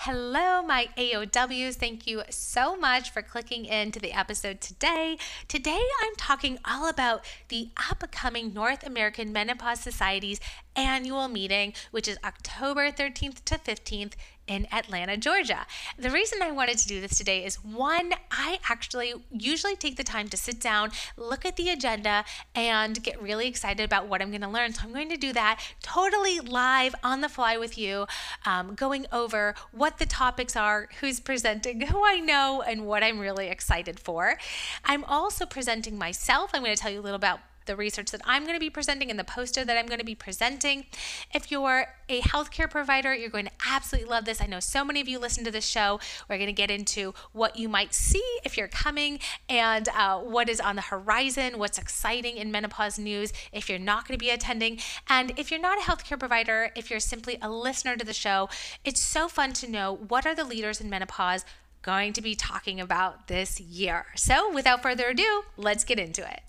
Hello, my AOWs. Thank you so much for clicking into the episode today. Today, I'm talking all about the upcoming North American Menopause Society's annual meeting, which is October 13th to 15th in Atlanta, Georgia. The reason I wanted to do this today is one, I actually usually take the time to sit down, look at the agenda, and get really excited about what I'm going to learn. So I'm going to do that totally live on the fly with you, um, going over what the topics are, who's presenting, who I know, and what I'm really excited for. I'm also presenting myself. I'm going to tell you a little about the research that I'm going to be presenting and the poster that I'm going to be presenting. If you're a healthcare provider, you're going to absolutely love this. I know so many of you listen to this show. We're going to get into what you might see if you're coming and uh, what is on the horizon, what's exciting in menopause news if you're not going to be attending. And if you're not a healthcare provider, if you're simply a listener to the show, it's so fun to know what are the leaders in menopause going to be talking about this year. So, without further ado, let's get into it.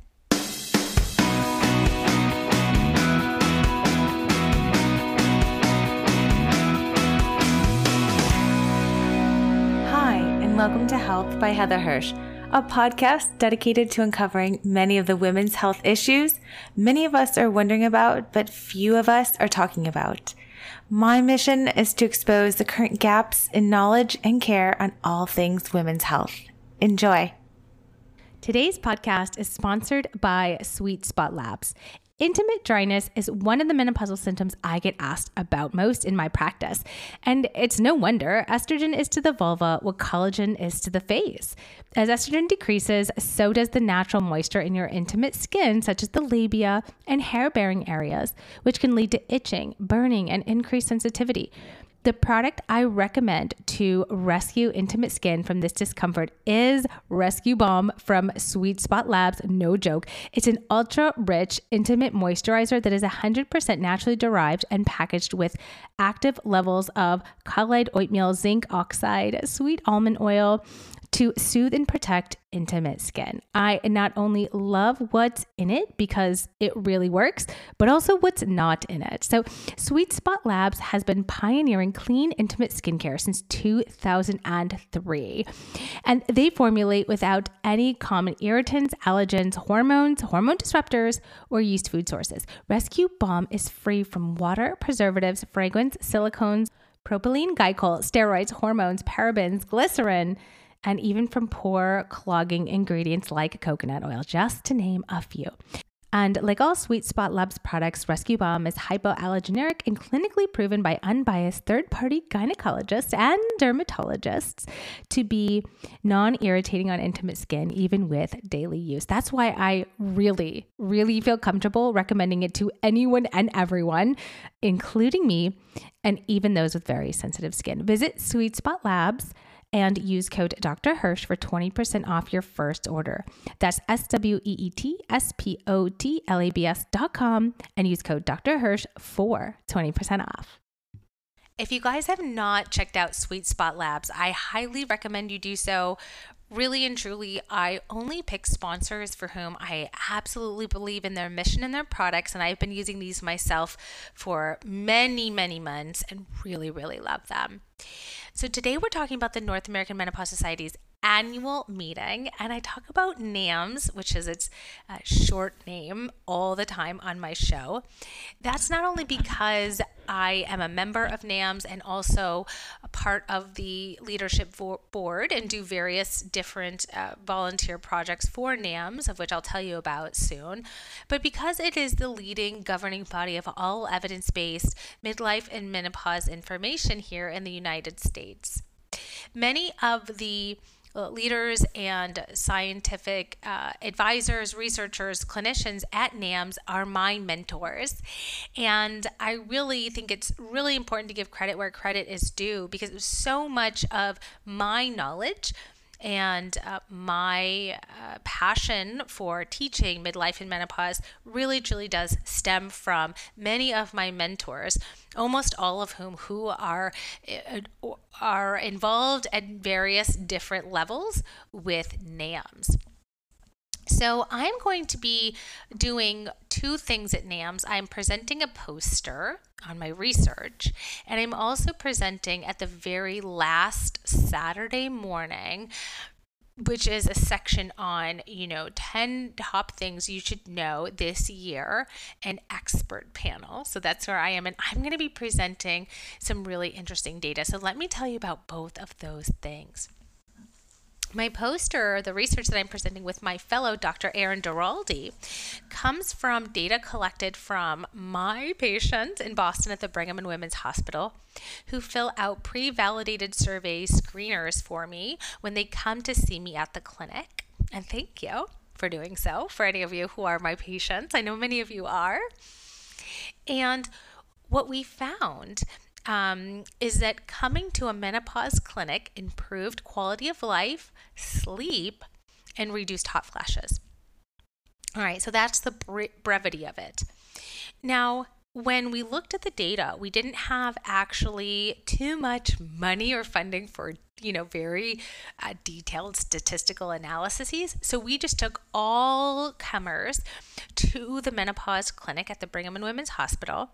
Welcome to Health by Heather Hirsch, a podcast dedicated to uncovering many of the women's health issues many of us are wondering about, but few of us are talking about. My mission is to expose the current gaps in knowledge and care on all things women's health. Enjoy. Today's podcast is sponsored by Sweet Spot Labs. Intimate dryness is one of the menopausal symptoms I get asked about most in my practice. And it's no wonder estrogen is to the vulva what collagen is to the face. As estrogen decreases, so does the natural moisture in your intimate skin, such as the labia and hair bearing areas, which can lead to itching, burning, and increased sensitivity. The product I recommend to rescue intimate skin from this discomfort is Rescue Balm from Sweet Spot Labs. No joke. It's an ultra rich, intimate moisturizer that is 100% naturally derived and packaged with active levels of colloid oatmeal, zinc oxide, sweet almond oil, to soothe and protect intimate skin. I not only love what's in it because it really works, but also what's not in it. So, Sweet Spot Labs has been pioneering clean, intimate skincare since 2003. And they formulate without any common irritants, allergens, hormones, hormone disruptors, or yeast food sources. Rescue Balm is free from water, preservatives, fragrance, silicones, propylene glycol, steroids, hormones, parabens, glycerin and even from pore clogging ingredients like coconut oil, just to name a few. And like all Sweet Spot Labs products, Rescue Balm is hypoallergenic and clinically proven by unbiased third party gynecologists and dermatologists to be non irritating on intimate skin, even with daily use. That's why I really, really feel comfortable recommending it to anyone and everyone, including me, and even those with very sensitive skin. Visit Sweet Spot Labs and use code Dr. Hirsch for 20% off your first order. That's S W E E T S P O T L A B S dot com and use code Dr. Hirsch for 20% off. If you guys have not checked out Sweet Spot Labs, I highly recommend you do so. Really and truly, I only pick sponsors for whom I absolutely believe in their mission and their products. And I've been using these myself for many, many months and really, really love them. So, today we're talking about the North American Menopause Society's annual meeting, and I talk about NAMS, which is its uh, short name, all the time on my show. That's not only because I am a member of NAMS and also a part of the leadership board and do various different uh, volunteer projects for NAMS, of which I'll tell you about soon, but because it is the leading governing body of all evidence based midlife and menopause information here in the United States. Many of the leaders and scientific uh, advisors, researchers, clinicians at NAMS are my mentors. And I really think it's really important to give credit where credit is due because so much of my knowledge and uh, my uh, passion for teaching midlife and menopause really truly does stem from many of my mentors almost all of whom who are uh, are involved at various different levels with NAMS so I'm going to be doing two things at NAMS. I'm presenting a poster on my research, and I'm also presenting at the very last Saturday morning which is a section on, you know, 10 top things you should know this year, an expert panel. So that's where I am. And I'm going to be presenting some really interesting data. So let me tell you about both of those things my poster, the research that I'm presenting with my fellow Dr. Erin Duralde, comes from data collected from my patients in Boston at the Brigham and Women's Hospital who fill out pre validated survey screeners for me when they come to see me at the clinic. And thank you for doing so for any of you who are my patients. I know many of you are. And what we found um, is that coming to a menopause clinic improved quality of life, sleep, and reduced hot flashes. All right, so that's the brevity of it. Now, when we looked at the data, we didn't have actually too much money or funding for you know, very uh, detailed statistical analyses. So we just took all comers to the menopause clinic at the Brigham and Women's Hospital,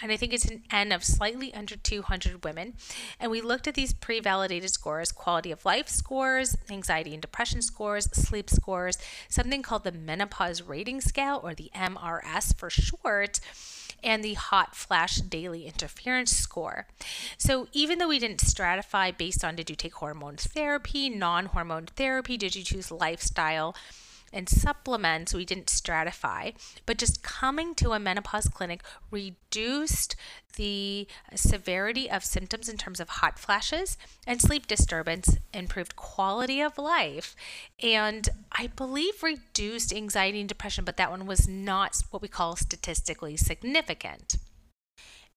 and I think it's an N of slightly under 200 women. And we looked at these pre validated scores quality of life scores, anxiety and depression scores, sleep scores, something called the menopause rating scale or the MRS for short and the hot flash daily interference score. So even though we didn't stratify based on did you take hormone therapy, non hormone therapy, did you choose lifestyle, and supplements, we didn't stratify, but just coming to a menopause clinic reduced the severity of symptoms in terms of hot flashes and sleep disturbance, improved quality of life, and I believe reduced anxiety and depression, but that one was not what we call statistically significant.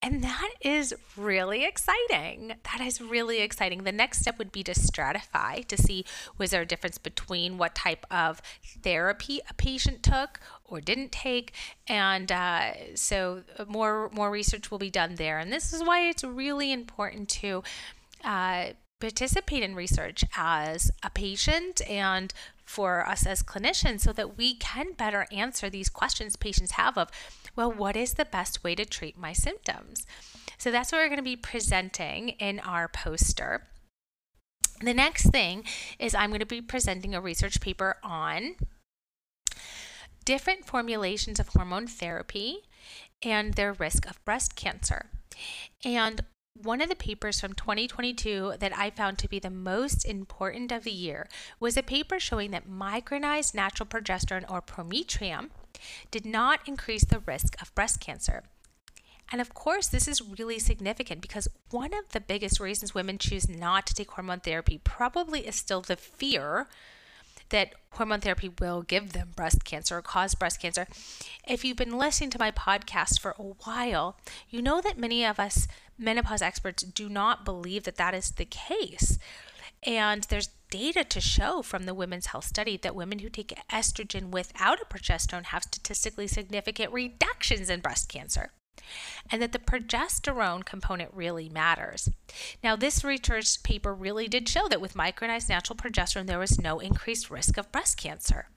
And that is really exciting. That is really exciting. The next step would be to stratify to see was there a difference between what type of therapy a patient took or didn't take, and uh, so more more research will be done there. And this is why it's really important to uh, participate in research as a patient and for us as clinicians so that we can better answer these questions patients have of well, what is the best way to treat my symptoms? So that's what we're going to be presenting in our poster. The next thing is I'm going to be presenting a research paper on different formulations of hormone therapy and their risk of breast cancer. And one of the papers from 2022 that I found to be the most important of the year was a paper showing that micronized natural progesterone or prometrium did not increase the risk of breast cancer. And of course, this is really significant because one of the biggest reasons women choose not to take hormone therapy probably is still the fear that hormone therapy will give them breast cancer or cause breast cancer. If you've been listening to my podcast for a while, you know that many of us menopause experts do not believe that that is the case. And there's data to show from the Women's Health Study that women who take estrogen without a progesterone have statistically significant reductions in breast cancer and that the progesterone component really matters. Now, this research paper really did show that with micronized natural progesterone, there was no increased risk of breast cancer.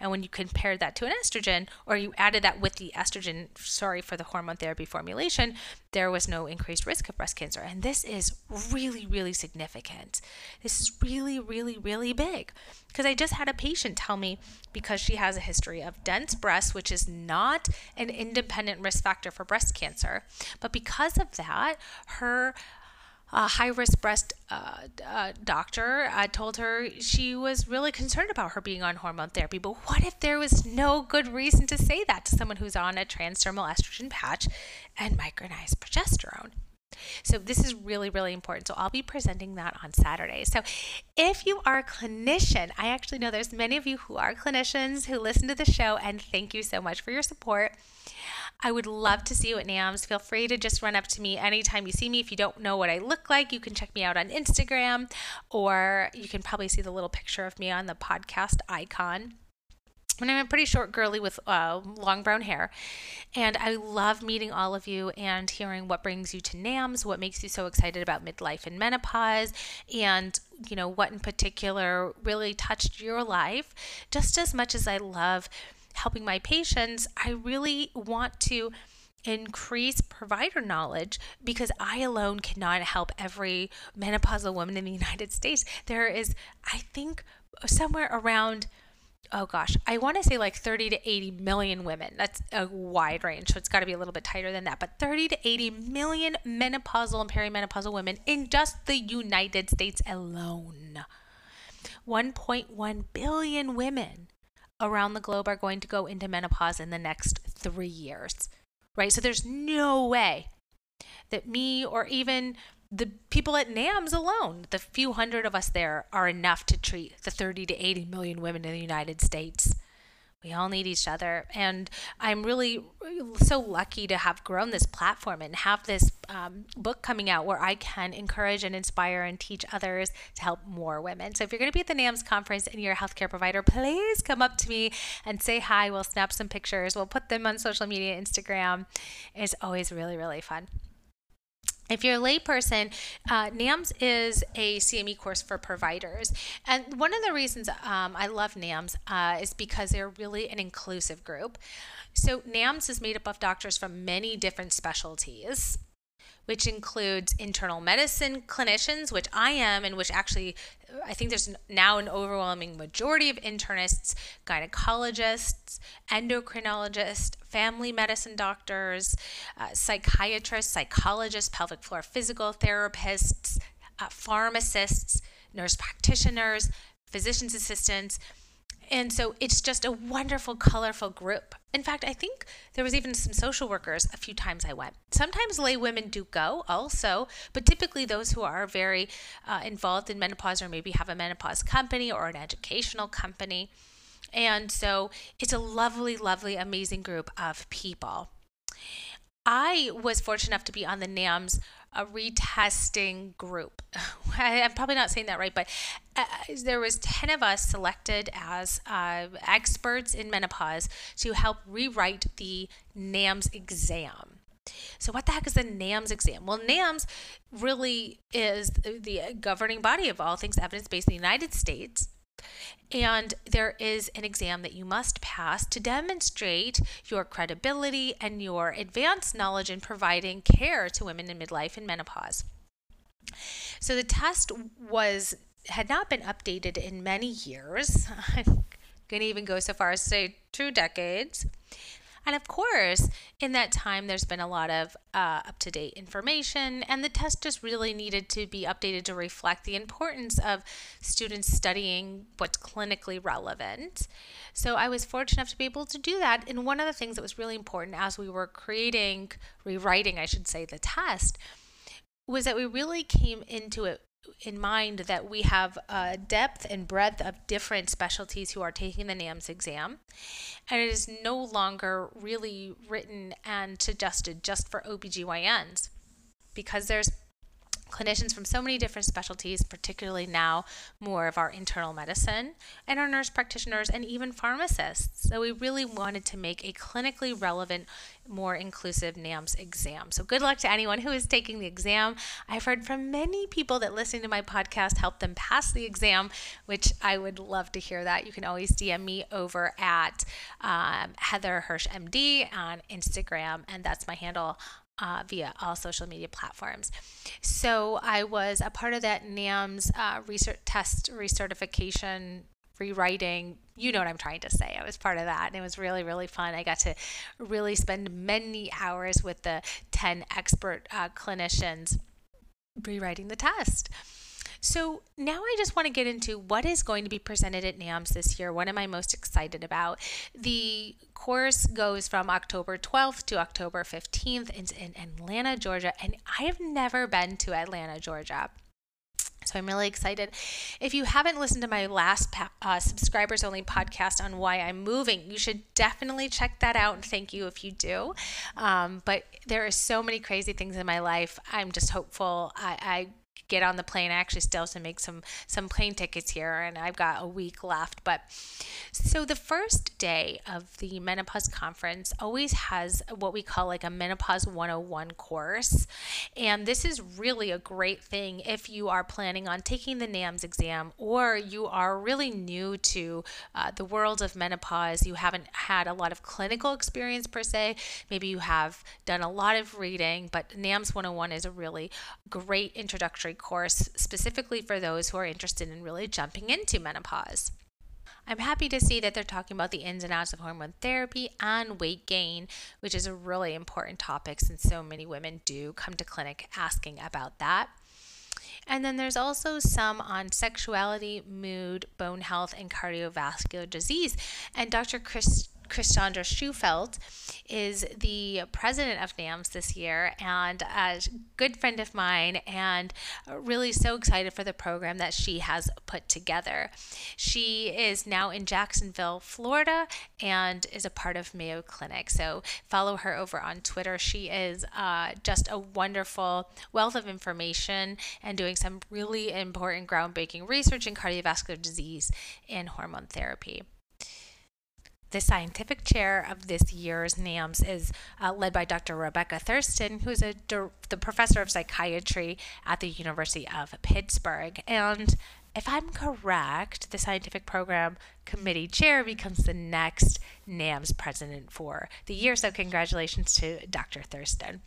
And when you compare that to an estrogen, or you added that with the estrogen, sorry, for the hormone therapy formulation, there was no increased risk of breast cancer. And this is really, really significant. This is really, really, really big. Because I just had a patient tell me because she has a history of dense breasts, which is not an independent risk factor for breast cancer, but because of that, her a high risk breast uh, uh, doctor told her she was really concerned about her being on hormone therapy. But what if there was no good reason to say that to someone who's on a transdermal estrogen patch and micronized progesterone? So, this is really, really important. So, I'll be presenting that on Saturday. So, if you are a clinician, I actually know there's many of you who are clinicians who listen to the show, and thank you so much for your support. I would love to see you at NAMS. Feel free to just run up to me anytime you see me. If you don't know what I look like, you can check me out on Instagram, or you can probably see the little picture of me on the podcast icon. And I'm a pretty short girly with uh, long brown hair. And I love meeting all of you and hearing what brings you to NAMS, what makes you so excited about midlife and menopause, and you know what in particular really touched your life just as much as I love helping my patients, I really want to increase provider knowledge because I alone cannot help every menopausal woman in the United States. There is, I think, somewhere around oh gosh, I want to say like 30 to 80 million women. That's a wide range, so it's got to be a little bit tighter than that. But 30 to 80 million menopausal and perimenopausal women in just the United States alone. 1.1 billion women around the globe are going to go into menopause in the next three years, right? So there's no way that me or even the people at NAMS alone, the few hundred of us there, are enough to treat the 30 to 80 million women in the United States. We all need each other. And I'm really so lucky to have grown this platform and have this um, book coming out where I can encourage and inspire and teach others to help more women. So if you're going to be at the NAMS conference and you're a healthcare provider, please come up to me and say hi. We'll snap some pictures, we'll put them on social media, Instagram. It's always really, really fun. If you're a layperson, uh, NAMS is a CME course for providers. And one of the reasons um, I love NAMS uh, is because they're really an inclusive group. So, NAMS is made up of doctors from many different specialties which includes internal medicine clinicians, which I am, and which actually I think there's now an overwhelming majority of internists, gynecologists, endocrinologists, family medicine doctors, uh, psychiatrists, psychologists, pelvic floor physical therapists, uh, pharmacists, nurse practitioners, physician's assistants and so it's just a wonderful, colorful group. In fact, I think there was even some social workers a few times I went. Sometimes lay women do go also, but typically those who are very uh, involved in menopause or maybe have a menopause company or an educational company. And so it's a lovely, lovely, amazing group of people. I was fortunate enough to be on the NAMS a retesting group. I, am probably not saying that right, but uh, there was 10 of us selected as uh, experts in menopause to help rewrite the NAMS exam. So, what the heck is the NAMS exam? Well, NAMS really is the governing body of all things evidence based in the United States. And there is an exam that you must pass to demonstrate your credibility and your advanced knowledge in providing care to women in midlife and menopause. So the test was had not been updated in many years. I'm going to even go so far as to say two decades. And of course, in that time, there's been a lot of uh, up to date information, and the test just really needed to be updated to reflect the importance of students studying what's clinically relevant. So I was fortunate enough to be able to do that. And one of the things that was really important as we were creating, rewriting, I should say, the test was that we really came into it in mind that we have a depth and breadth of different specialties who are taking the NAMS exam, and it is no longer really written and suggested just for OBGYNs because there's clinicians from so many different specialties, particularly now more of our internal medicine and our nurse practitioners and even pharmacists. So we really wanted to make a clinically relevant, more inclusive NAMS exam. So good luck to anyone who is taking the exam. I've heard from many people that listening to my podcast helped them pass the exam, which I would love to hear that. You can always DM me over at um, Heather Hirsch MD on Instagram, and that's my handle uh, via all social media platforms. So I was a part of that NAMS uh, research test recertification rewriting. You know what I'm trying to say. I was part of that, and it was really, really fun. I got to really spend many hours with the 10 expert uh, clinicians rewriting the test. So now I just want to get into what is going to be presented at NAMS this year. What am I most excited about? The course goes from October 12th to October 15th in, in Atlanta, Georgia, and I have never been to Atlanta, Georgia. So I'm really excited. If you haven't listened to my last uh, subscribers only podcast on why I'm moving, you should definitely check that out. And thank you if you do. Um, but there are so many crazy things in my life. I'm just hopeful. I, I get on the plane. I actually still have to make some some plane tickets here, and I've got a week left. But so the first day of the menopause conference always has what we call like a menopause 101 course, and this is really a great thing if you are planning on taking the NAMS exam or you are really new to uh, the world of menopause. You haven't had a lot of clinical experience per se. Maybe you have done a lot of reading, but NAMS 101 is a really great introductory course specifically for those who are interested in really jumping into menopause. I'm happy to see that they're talking about the ins and outs of hormone therapy and weight gain, which is a really important topic since so many women do come to clinic asking about that. And then there's also some on sexuality, mood, bone health, and cardiovascular disease. And Dr. Chris Chrisandra Shufelt is the president of NAMS this year and a good friend of mine, and really so excited for the program that she has put together. She is now in Jacksonville, Florida, and is a part of Mayo Clinic. So follow her over on Twitter. She is uh, just a wonderful wealth of information and doing some really important groundbreaking research in cardiovascular disease and hormone therapy. The scientific chair of this year's NAMS is uh, led by Dr. Rebecca Thurston, who's a, the professor of psychiatry at the University of Pittsburgh. And if I'm correct, the scientific program committee chair becomes the next NAMS president for the year. So, congratulations to Dr. Thurston.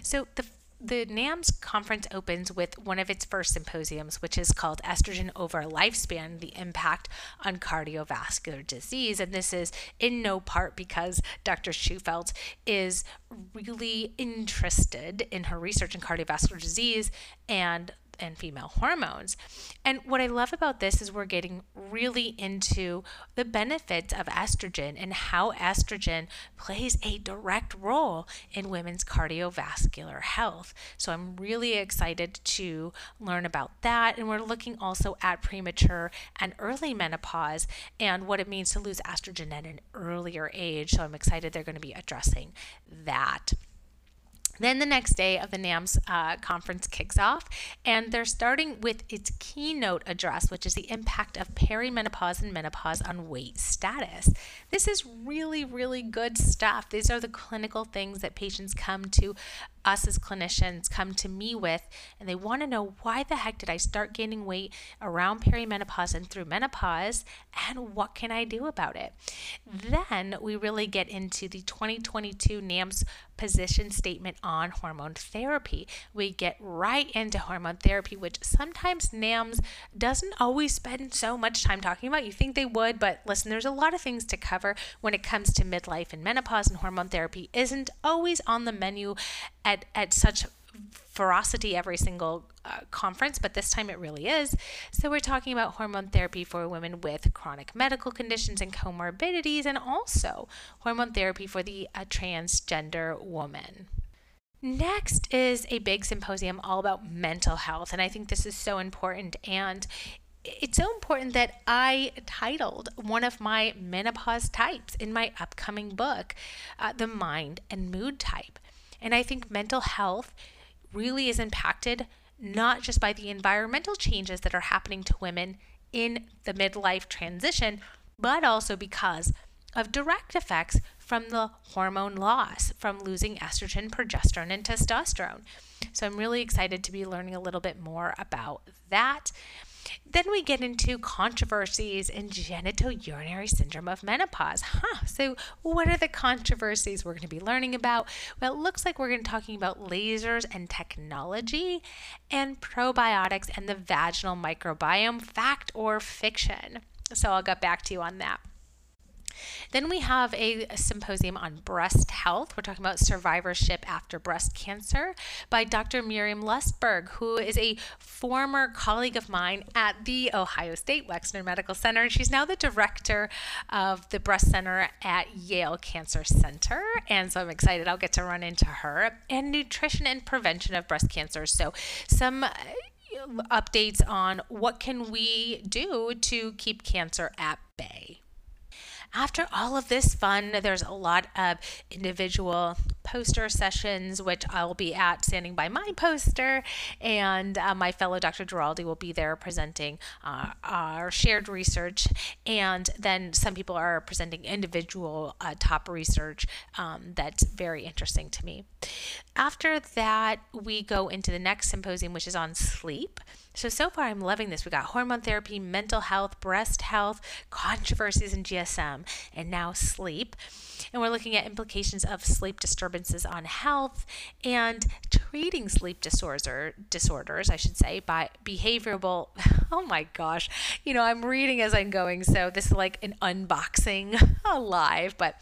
So, the the NAMS conference opens with one of its first symposiums, which is called Estrogen Over Lifespan The Impact on Cardiovascular Disease. And this is in no part because Dr. Shufelt is really interested in her research in cardiovascular disease and and female hormones. And what I love about this is we're getting really into the benefits of estrogen and how estrogen plays a direct role in women's cardiovascular health. So I'm really excited to learn about that. And we're looking also at premature and early menopause and what it means to lose estrogen at an earlier age. So I'm excited they're going to be addressing that. Then the next day of the NAMS uh, conference kicks off, and they're starting with its keynote address, which is the impact of perimenopause and menopause on weight status. This is really, really good stuff. These are the clinical things that patients come to us as clinicians come to me with, and they want to know why the heck did I start gaining weight around perimenopause and through menopause, and what can I do about it? Then we really get into the 2022 NAMS position statement on hormone therapy. We get right into hormone therapy, which sometimes NAMS doesn't always spend so much time talking about. You think they would, but listen, there's a lot of things to cover when it comes to midlife and menopause, and hormone therapy isn't always on the menu at, at such ferocity every single uh, conference, but this time it really is. So, we're talking about hormone therapy for women with chronic medical conditions and comorbidities, and also hormone therapy for the uh, transgender woman. Next is a big symposium all about mental health, and I think this is so important. And it's so important that I titled one of my menopause types in my upcoming book, uh, The Mind and Mood Type. And I think mental health really is impacted not just by the environmental changes that are happening to women in the midlife transition, but also because of direct effects from the hormone loss from losing estrogen, progesterone, and testosterone. So I'm really excited to be learning a little bit more about that. Then we get into controversies in genitourinary syndrome of menopause. Huh, so what are the controversies we're going to be learning about? Well, it looks like we're going to be talking about lasers and technology and probiotics and the vaginal microbiome, fact or fiction. So I'll get back to you on that. Then we have a, symposium on breast health. We're talking about survivorship after breast cancer by Dr. Maryam Lustberg, who is a former colleague of mine at the Ohio State Wexner Medical Center. She's now the director of the breast center at Yale Cancer Center. And so I'm excited I'll get to run into her. And nutrition and prevention of breast cancer. So some uh, updates on what can we do to keep cancer at bay after all of this fun, there's a lot of individual poster sessions, which I'll be at standing by my poster, and uh, my fellow Dr. Duralde will be there presenting uh, our shared research. And then some people are presenting individual uh, top research um, that's very interesting to me. After that, we go into the next symposium, which is on sleep. So, so far, I'm loving this. We got hormone therapy, mental health, breast health, controversies in GSM, and now sleep. And we're looking at implications of sleep disturbances on health and treating sleep disorder, disorders, I should say, by behavioral. Oh my gosh. You know, I'm reading as I'm going, so this is like an unboxing live, but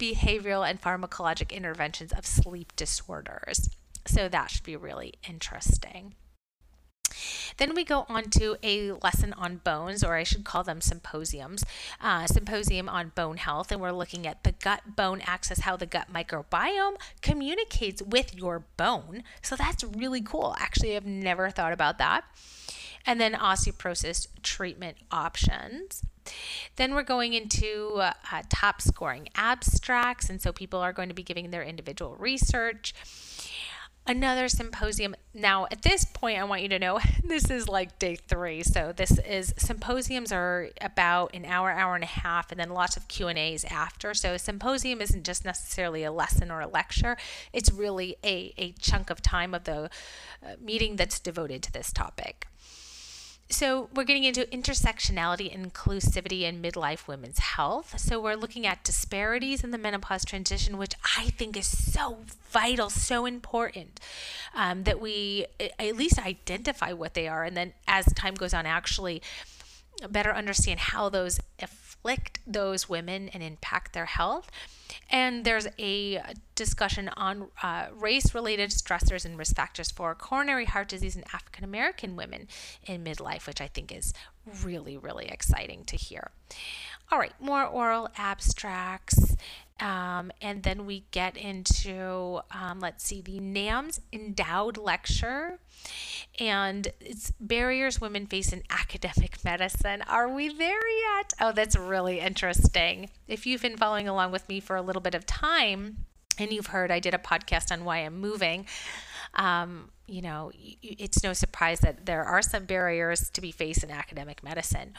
behavioral and pharmacologic interventions of sleep disorders. So that should be really interesting. Then we go on to a lesson on bones, or I should call them symposiums, uh, symposium on bone health, and we're looking at the gut bone axis, how the gut microbiome communicates with your bone. So that's really cool. Actually, I've never thought about that. And then osteoporosis treatment options. Then we're going into uh, top scoring abstracts, and so people are going to be giving their individual research another symposium. Now, at this point, I want you to know this is like day three. So this is symposiums are about an hour, hour and a half, and then lots of Q and A's after. So a symposium isn't just necessarily a lesson or a lecture. It's really a, a chunk of time of the uh, meeting that's devoted to this topic. So, we're getting into intersectionality, inclusivity, and midlife women's health. So, we're looking at disparities in the menopause transition, which I think is so vital, so important um, that we at least identify what they are. And then, as time goes on, actually better understand how those afflict those women and impact their health. And there's a discussion on uh, race related stressors and risk factors for coronary heart disease in African American women in midlife, which I think is really, really exciting to hear. All right, more oral abstracts. Um, and then we get into, um, let's see, the NAMS endowed lecture. And it's barriers women face in academic medicine. Are we there yet? Oh, that's really interesting. If you've been following along with me for a little bit of time, and you've heard I did a podcast on why I'm moving. Um, you know, it's no surprise that there are some barriers to be faced in academic medicine.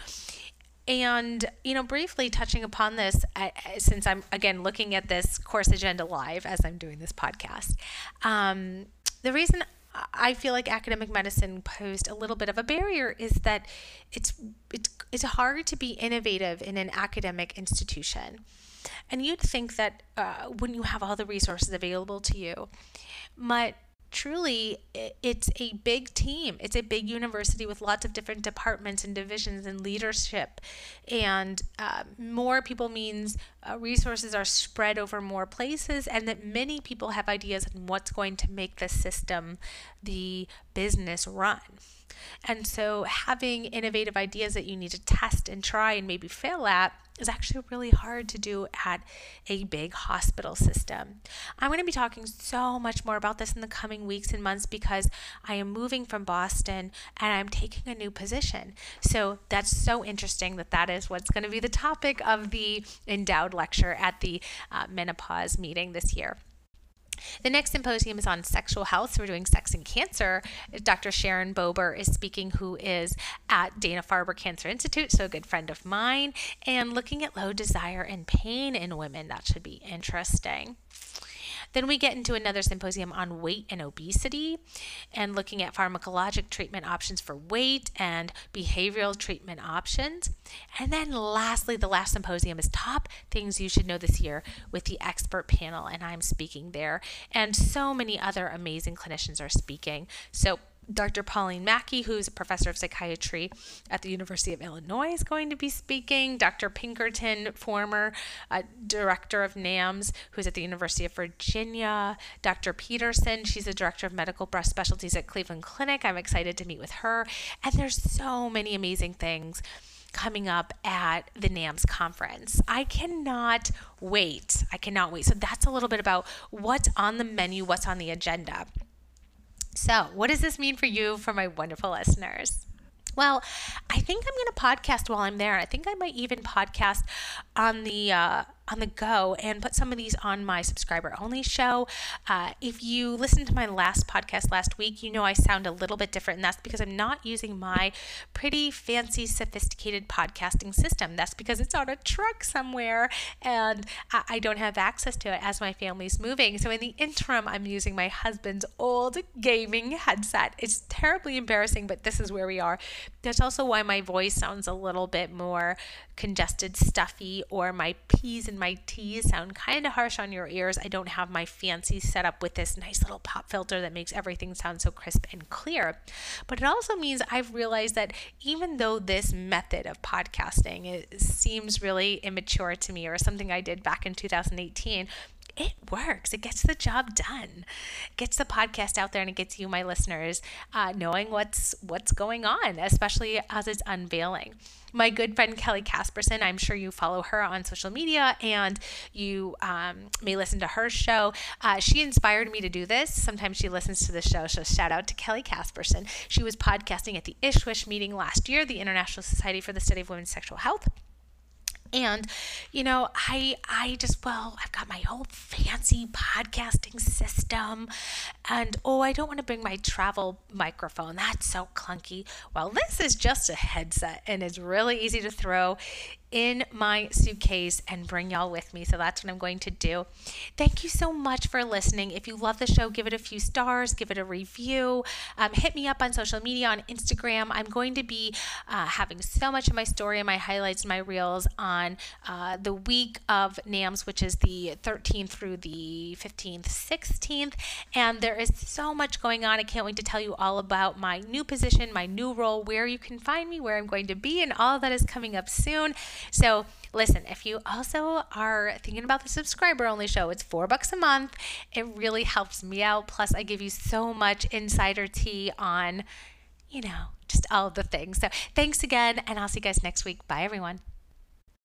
And, you know, briefly touching upon this, since I'm again looking at this course agenda live as I'm doing this podcast, um, the reason I feel like academic medicine posed a little bit of a barrier is that it's it's it's hard to be innovative in an academic institution, and you'd think that uh, when you have all the resources available to you, but truly it's a big team. It's a big university with lots of different departments and divisions and leadership. And uh, more people means uh, resources are spread over more places and that many people have ideas on what's going to make the system the business run and so having innovative ideas that you need to test and try and maybe fail at is actually really hard to do at a big hospital system. I'm going to be talking so much more about this in the coming weeks and months because I am moving from Boston and I'm taking a new position. So that's so interesting that that is what's going to be the topic of the endowed lecture at the uh, menopause meeting this year. The next symposium is on sexual health. So we're doing sex and cancer. Dr. Sharon Bober is speaking, who is at Dana Farber Cancer Institute, so a good friend of mine, and looking at low desire and pain in women. That should be interesting. Then we get into another symposium on weight and obesity and looking at pharmacologic treatment options for weight and behavioral treatment options. And then lastly, the last symposium is top things you should know this year with the expert panel, and I'm speaking there. And so many other amazing clinicians are speaking. So Dr. Pauline Maki, who's a professor of psychiatry at the University of Illinois, is going to be speaking. Dr. Pinkerton, former uh, director of NAMS, who's at the University of Virginia. Dr. Pederson, she's the director of medical breast specialties at Cleveland Clinic. I'm excited to meet with her. And there's so many amazing things coming up at the NAMS conference. I cannot wait. I cannot wait. So that's a little bit about what's on the menu, what's on the agenda. So, what does this mean for you, for my wonderful listeners? Well, I think I'm going to podcast while I'm there. I think I might even podcast on the uh, on the go and put some of these on my subscriber only show. Uh, if you listened to my last podcast last week, you know I sound a little bit different, and that's because I'm not using my pretty fancy, sophisticated podcasting system. That's because it's on a truck somewhere and I, I don't have access to it as my family's moving. So in the interim, I'm using my husband's old gaming headset. It's terribly embarrassing, but this is where we are. That's also why my voice sounds a little bit more congested, stuffy, or my P's my T's sound kind of harsh on your ears. I don't have my fancy setup with this nice little pop filter that makes everything sound so crisp and clear. But it also means I've realized that even though this method of podcasting it seems really immature to me or something I did back in 2018, it works. It gets the job done. It gets the podcast out there and it gets you, my listeners, uh, knowing what's what's going on, especially as it's unveiling. My good friend Kelly Casperson, I'm sure you follow her on social media and you um, may listen to her show. Uh, she inspired me to do this. Sometimes she listens to the show, so shout out to Kelly Casperson. She was podcasting at the ISSWSH meeting last year, the International Society for the Study of Women's Sexual Health and you know i i just well i've got my whole fancy podcasting system. And oh i don't want to bring my travel microphone. That's so clunky. Well this is just a headset and it's really easy to throw in my suitcase and bring y'all with me. So that's what I'm going to do. Thank you so much for listening. If you love the show, give it a few stars, give it a review. Um, hit me up on social media on Instagram. I'm going to be uh, having so much of my story and my highlights and my reels on uh, the week of NAMS, which is the 13th through the 15th, 16th. And there is so much going on. I can't wait to tell you all about my new position, my new role, where you can find me, where I'm going to be, and all that is coming up soon. So, listen, if you also are thinking about the subscriber only show, it's four bucks a month. It really helps me out. Plus, I give you so much insider tea on, you know, just all the things. So, thanks again, and I'll see you guys next week. Bye, everyone.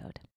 episode.